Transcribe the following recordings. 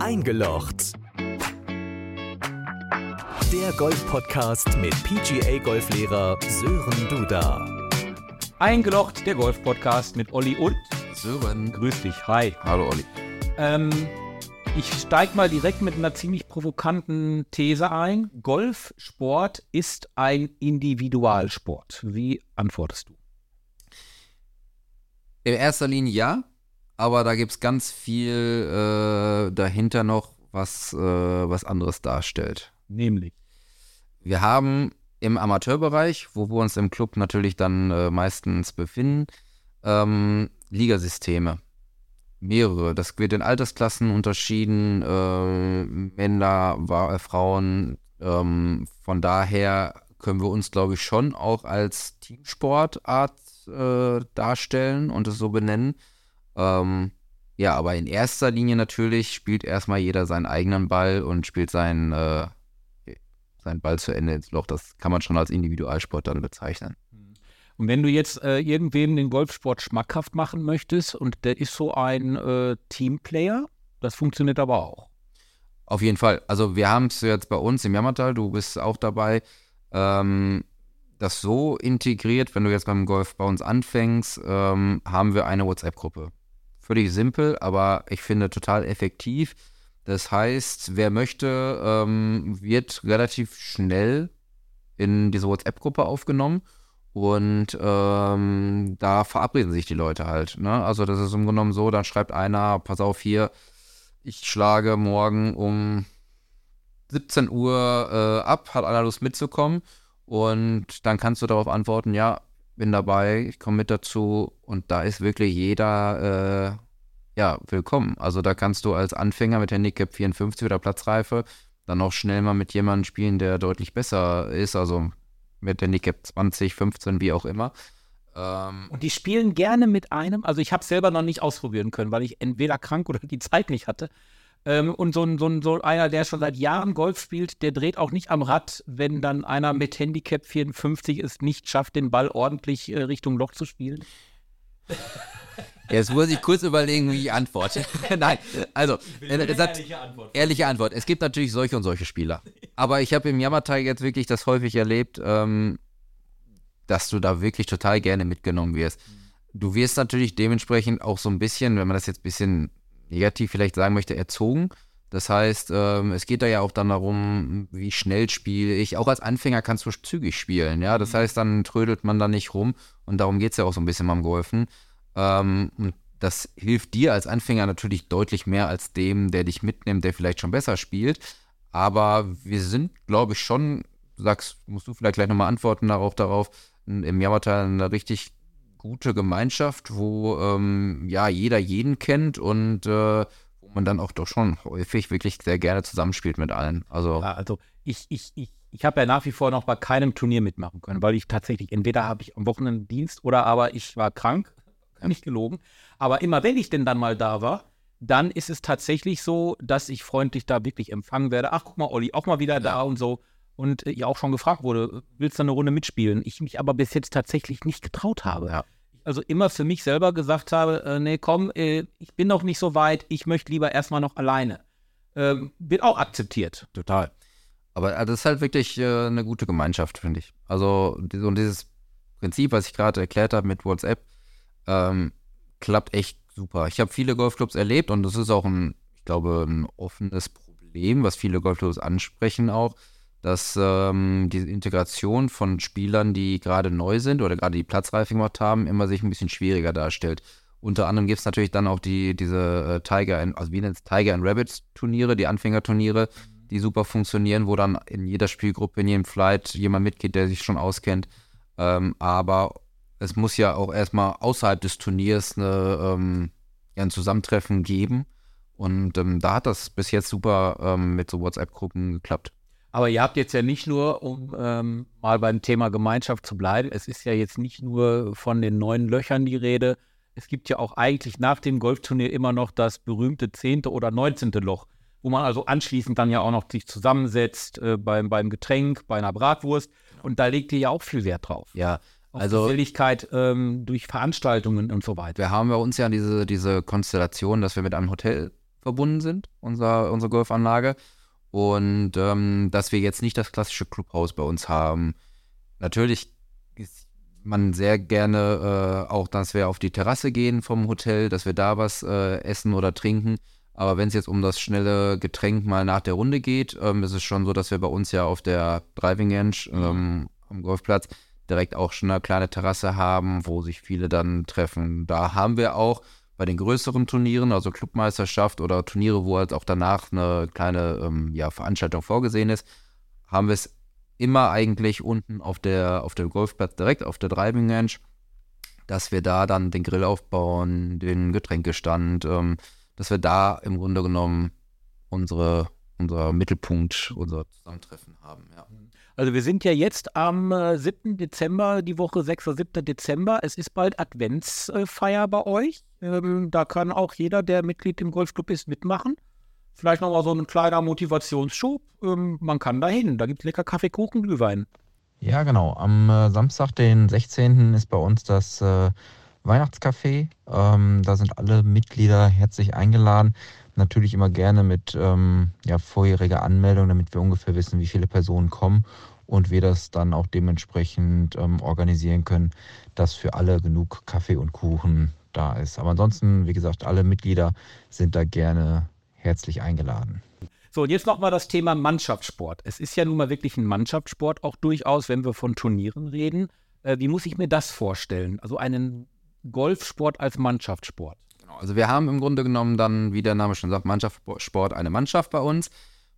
Eingelocht. Der Golf-Podcast mit PGA-Golflehrer Sören Duda. Eingelocht, der Golf-Podcast mit Olli und Sören. Grüß dich. Hi. Hallo Olli. Ähm, ich steige mal direkt mit einer ziemlich provokanten These ein. Golfsport ist ein Individualsport. Wie antwortest du? In erster Linie ja, aber da gibt es ganz viel äh, dahinter noch, was, äh, was anderes darstellt. Nämlich. Wir haben im Amateurbereich, wo wir uns im Club natürlich dann äh, meistens befinden, ähm, Ligasysteme. Mehrere. Das wird in Altersklassen unterschieden, äh, Männer, Wa- äh, Frauen. Ähm, von daher können wir uns, glaube ich, schon auch als Teamsportart äh, darstellen und es so benennen. Ähm, ja, aber in erster Linie natürlich spielt erstmal jeder seinen eigenen Ball und spielt seinen, äh, seinen Ball zu Ende ins Loch. Das kann man schon als Individualsport dann bezeichnen. Und wenn du jetzt äh, irgendwem den Golfsport schmackhaft machen möchtest und der ist so ein äh, Teamplayer, das funktioniert aber auch. Auf jeden Fall. Also wir haben es jetzt bei uns im Jammertal, du bist auch dabei, ähm, das so integriert, wenn du jetzt beim Golf bei uns anfängst, ähm, haben wir eine WhatsApp-Gruppe. Völlig simpel, aber ich finde total effektiv. Das heißt, wer möchte, ähm, wird relativ schnell in diese WhatsApp-Gruppe aufgenommen und ähm, da verabreden sich die Leute halt. Ne? Also das ist im Grunde genommen so, dann schreibt einer, pass auf hier, ich schlage morgen um 17 Uhr äh, ab, hat einer Lust mitzukommen und dann kannst du darauf antworten, ja, bin dabei, ich komme mit dazu und da ist wirklich jeder äh, ja, willkommen. Also da kannst du als Anfänger mit Handicap 54 oder Platzreife dann auch schnell mal mit jemandem spielen, der deutlich besser ist, also mit Handicap 20, 15, wie auch immer. Ähm, Und die spielen gerne mit einem, also ich habe es selber noch nicht ausprobieren können, weil ich entweder krank oder die Zeit nicht hatte. Ähm, und so ein, so, ein, so einer, der schon seit Jahren Golf spielt, der dreht auch nicht am Rad, wenn dann einer mit Handicap 54 es nicht schafft, den Ball ordentlich äh, Richtung Loch zu spielen. Jetzt muss ich kurz überlegen, wie ich antworte. Nein, also, äh, das hat, Antwort. ehrliche Antwort. Es gibt natürlich solche und solche Spieler. Aber ich habe im Jammertal jetzt wirklich das häufig erlebt, ähm, dass du da wirklich total gerne mitgenommen wirst. Du wirst natürlich dementsprechend auch so ein bisschen, wenn man das jetzt ein bisschen negativ vielleicht sagen möchte, erzogen. Das heißt, ähm, es geht da ja auch dann darum, wie schnell spiele ich. Auch als Anfänger kannst du zügig spielen, ja. Das heißt, dann trödelt man da nicht rum und darum geht es ja auch so ein bisschen beim Golfen. Ähm, und das hilft dir als Anfänger natürlich deutlich mehr als dem, der dich mitnimmt, der vielleicht schon besser spielt. Aber wir sind, glaube ich, schon, sagst, musst du vielleicht gleich nochmal antworten darauf, darauf, im Jammertal eine richtig gute Gemeinschaft, wo ähm, ja jeder jeden kennt und äh, wo man dann auch doch schon häufig wirklich sehr gerne zusammenspielt mit allen. Also Ja, also ich, ich, ich, ich habe ja nach wie vor noch bei keinem Turnier mitmachen können, weil ich tatsächlich, entweder habe ich am Wochenende Dienst oder aber ich war krank, nicht gelogen. Aber immer wenn ich denn dann mal da war, dann ist es tatsächlich so, dass ich freundlich da wirklich empfangen werde. Ach, guck mal, Olli, auch mal wieder da und so. Und äh, ja auch schon gefragt wurde, willst du eine Runde mitspielen? Ich mich aber bis jetzt tatsächlich nicht getraut habe. Ja. Also immer für mich selber gesagt habe, äh, nee, komm, äh, ich bin noch nicht so weit, ich möchte lieber erstmal noch alleine. Ähm, wird auch akzeptiert. Total. Aber äh, das ist halt wirklich äh, eine gute Gemeinschaft, finde ich. Also so dieses Prinzip, was ich gerade erklärt habe mit WhatsApp, ähm, klappt echt super. Ich habe viele Golfclubs erlebt und das ist auch ein, ich glaube, ein offenes Problem, was viele Golfclubs ansprechen auch, dass ähm, diese Integration von Spielern, die gerade neu sind oder gerade die Platzreife gemacht haben, immer sich ein bisschen schwieriger darstellt. Unter anderem gibt es natürlich dann auch die, diese äh, Tiger, and, also wie nennt es Tiger and Rabbits Turniere, die Anfängerturniere, die super funktionieren, wo dann in jeder Spielgruppe, in jedem Flight jemand mitgeht, der sich schon auskennt. Ähm, aber es muss ja auch erstmal außerhalb des Turniers eine, ähm, ja, ein Zusammentreffen geben. Und ähm, da hat das bis jetzt super ähm, mit so WhatsApp-Gruppen geklappt. Aber ihr habt jetzt ja nicht nur, um ähm, mal beim Thema Gemeinschaft zu bleiben, es ist ja jetzt nicht nur von den neuen Löchern die Rede. Es gibt ja auch eigentlich nach dem Golfturnier immer noch das berühmte zehnte oder neunzehnte Loch, wo man also anschließend dann ja auch noch sich zusammensetzt äh, beim, beim Getränk, bei einer Bratwurst. Und da legt ihr ja auch viel Wert drauf. Ja, Auf also Geselligkeit ähm, durch Veranstaltungen und so weiter. wir haben bei uns ja diese, diese Konstellation, dass wir mit einem Hotel verbunden sind, unser, unsere Golfanlage. Und ähm, dass wir jetzt nicht das klassische Clubhaus bei uns haben. Natürlich ist man sehr gerne äh, auch, dass wir auf die Terrasse gehen vom Hotel, dass wir da was äh, essen oder trinken. Aber wenn es jetzt um das schnelle Getränk mal nach der Runde geht, ähm, ist es schon so, dass wir bei uns ja auf der Driving Range ähm, am Golfplatz direkt auch schon eine kleine Terrasse haben, wo sich viele dann treffen. Da haben wir auch bei den größeren Turnieren, also Clubmeisterschaft oder Turniere, wo halt auch danach eine kleine ähm, ja, Veranstaltung vorgesehen ist, haben wir es immer eigentlich unten auf der auf dem Golfplatz direkt auf der Driving Range, dass wir da dann den Grill aufbauen, den Getränkestand, ähm, dass wir da im Grunde genommen unsere unser Mittelpunkt, unser Zusammentreffen haben. Ja. Also wir sind ja jetzt am äh, 7. Dezember, die Woche 6. oder 7. Dezember. Es ist bald Adventsfeier bei euch. Ähm, da kann auch jeder, der Mitglied im Golfclub ist, mitmachen. Vielleicht nochmal so ein kleiner Motivationsschub. Ähm, man kann da hin. Da gibt es lecker Kaffee, Kuchen, Glühwein. Ja, genau. Am äh, Samstag, den 16. ist bei uns das äh, Weihnachtscafé. Ähm, da sind alle Mitglieder herzlich eingeladen. Natürlich immer gerne mit ähm, ja, vorheriger Anmeldung, damit wir ungefähr wissen, wie viele Personen kommen und wir das dann auch dementsprechend ähm, organisieren können, dass für alle genug Kaffee und Kuchen da ist. Aber ansonsten, wie gesagt, alle Mitglieder sind da gerne herzlich eingeladen. So, und jetzt nochmal das Thema Mannschaftssport. Es ist ja nun mal wirklich ein Mannschaftssport, auch durchaus, wenn wir von Turnieren reden. Äh, wie muss ich mir das vorstellen? Also einen Golfsport als Mannschaftssport. Genau, also wir haben im Grunde genommen dann, wie der Name schon sagt, Mannschaftssport, eine Mannschaft bei uns.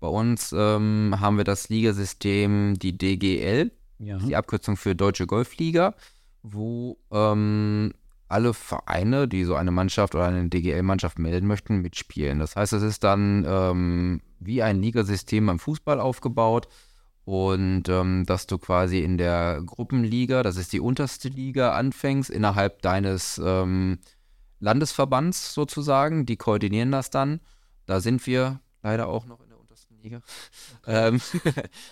Bei uns ähm, haben wir das Ligasystem, die DGL, ja. die Abkürzung für Deutsche Golfliga, wo ähm, alle Vereine, die so eine Mannschaft oder eine DGL-Mannschaft melden möchten, mitspielen. Das heißt, es ist dann ähm, wie ein Ligasystem beim Fußball aufgebaut und ähm, dass du quasi in der Gruppenliga, das ist die unterste Liga, anfängst innerhalb deines ähm, Landesverbands sozusagen. Die koordinieren das dann. Da sind wir leider auch noch in der untersten Liga. ähm,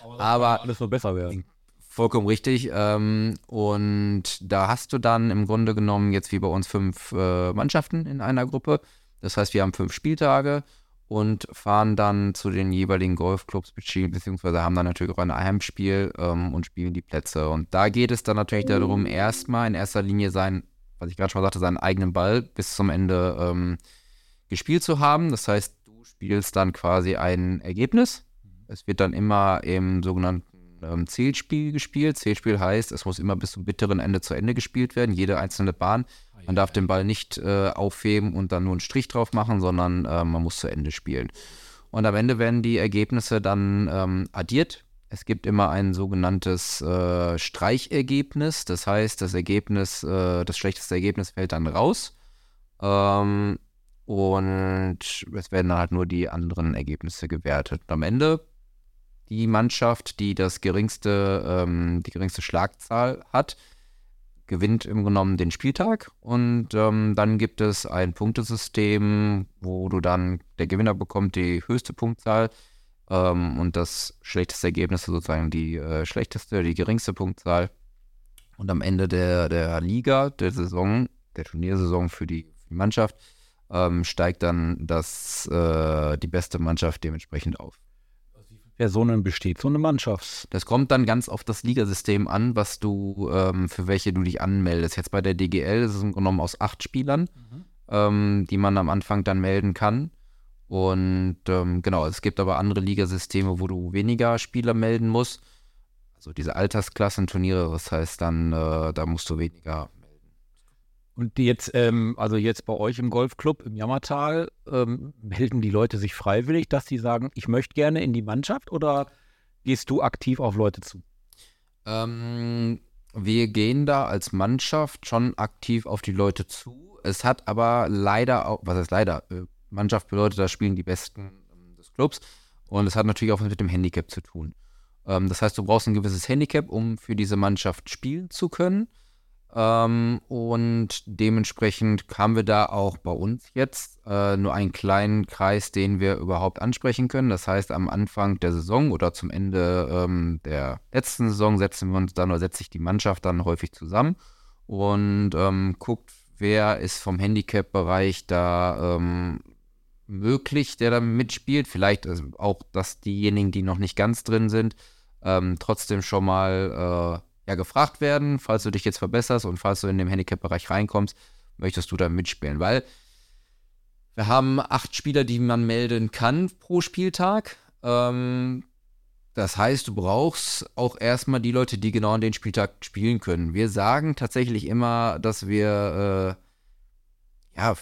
aber, aber alles noch besser werden. Vollkommen richtig. Ähm, und da hast du dann im Grunde genommen jetzt wie bei uns fünf äh, Mannschaften in einer Gruppe. Das heißt, wir haben fünf Spieltage und fahren dann zu den jeweiligen Golfclubs, beziehungsweise haben dann natürlich auch ein Heimspiel ähm, und spielen die Plätze. Und da geht es dann natürlich darum, erstmal in erster Linie sein, was ich gerade schon sagte, seinen eigenen Ball bis zum Ende ähm, gespielt zu haben. Das heißt, du spielst dann quasi ein Ergebnis. Es wird dann immer im sogenannten ähm, Zählspiel gespielt. Zählspiel heißt, es muss immer bis zum bitteren Ende zu Ende gespielt werden, jede einzelne Bahn. Man darf den Ball nicht äh, aufheben und dann nur einen Strich drauf machen, sondern äh, man muss zu Ende spielen. Und am Ende werden die Ergebnisse dann ähm, addiert. Es gibt immer ein sogenanntes äh, Streichergebnis. Das heißt, das Ergebnis, äh, das schlechteste Ergebnis fällt dann raus. Ähm, und es werden dann halt nur die anderen Ergebnisse gewertet. Und am Ende die Mannschaft, die das geringste, ähm, die geringste Schlagzahl hat, gewinnt im genommen den Spieltag und ähm, dann gibt es ein Punktesystem, wo du dann, der Gewinner bekommt die höchste Punktzahl ähm, und das schlechteste Ergebnis sozusagen die äh, schlechteste, die geringste Punktzahl. Und am Ende der, der Liga, der Saison, der Turniersaison für die, für die Mannschaft, ähm, steigt dann das, äh, die beste Mannschaft dementsprechend auf. Personen besteht so eine Mannschaft? Das kommt dann ganz auf das Ligasystem an, was du, ähm, für welche du dich anmeldest. Jetzt bei der DGL ist es genommen aus acht Spielern, mhm. ähm, die man am Anfang dann melden kann. Und ähm, genau, es gibt aber andere Ligasysteme, wo du weniger Spieler melden musst. Also diese Altersklassenturniere, das heißt dann, äh, da musst du weniger und jetzt, ähm, also jetzt bei euch im Golfclub im Jammertal, ähm, melden die Leute sich freiwillig, dass sie sagen, ich möchte gerne in die Mannschaft oder gehst du aktiv auf Leute zu? Ähm, wir gehen da als Mannschaft schon aktiv auf die Leute zu. Es hat aber leider auch, was heißt leider, äh, Mannschaft bedeutet, da spielen die Besten ähm, des Clubs und es hat natürlich auch was mit dem Handicap zu tun. Ähm, das heißt, du brauchst ein gewisses Handicap, um für diese Mannschaft spielen zu können. Ähm, und dementsprechend haben wir da auch bei uns jetzt äh, nur einen kleinen Kreis, den wir überhaupt ansprechen können. Das heißt, am Anfang der Saison oder zum Ende ähm, der letzten Saison setzen wir uns dann oder setzt sich die Mannschaft dann häufig zusammen und ähm, guckt, wer ist vom Handicap-Bereich da, ähm, möglich, der da mitspielt. Vielleicht auch, dass diejenigen, die noch nicht ganz drin sind, ähm, trotzdem schon mal äh, ja, gefragt werden, falls du dich jetzt verbesserst und falls du in den Handicap-Bereich reinkommst, möchtest du da mitspielen. Weil wir haben acht Spieler, die man melden kann pro Spieltag. Ähm, das heißt, du brauchst auch erstmal die Leute, die genau an den Spieltag spielen können. Wir sagen tatsächlich immer, dass wir äh, ja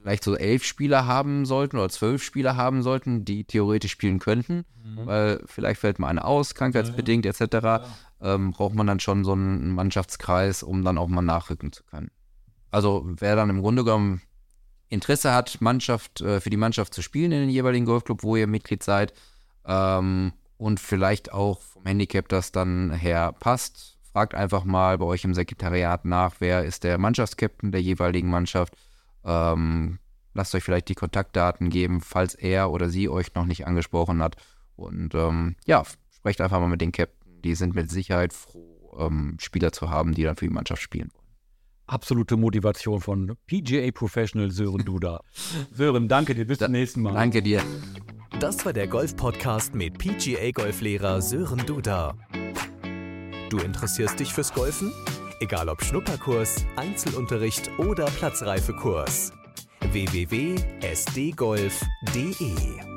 vielleicht so elf Spieler haben sollten oder zwölf Spieler haben sollten, die theoretisch spielen könnten, mhm. weil vielleicht fällt mal einer aus, krankheitsbedingt ja, ja. etc. Ja. Ähm, braucht man dann schon so einen Mannschaftskreis, um dann auch mal nachrücken zu können. Also wer dann im Grunde genommen Interesse hat, Mannschaft äh, für die Mannschaft zu spielen in den jeweiligen Golfclub, wo ihr Mitglied seid, ähm, und vielleicht auch vom Handicap das dann her passt. Fragt einfach mal bei euch im Sekretariat nach, wer ist der Mannschaftskapitän der jeweiligen Mannschaft. Ähm, lasst euch vielleicht die Kontaktdaten geben, falls er oder sie euch noch nicht angesprochen hat. Und ähm, ja, sprecht einfach mal mit den Captain. Die sind mit Sicherheit froh, ähm, Spieler zu haben, die dann für die Mannschaft spielen wollen. Absolute Motivation von PGA Professional Sören Duda. Sören, danke dir. Bis da, zum nächsten Mal. Danke dir. Das war der Golf-Podcast mit PGA-Golflehrer Sören Duda. Du interessierst dich fürs Golfen? Egal ob Schnupperkurs, Einzelunterricht oder Platzreifekurs. www.sdgolf.de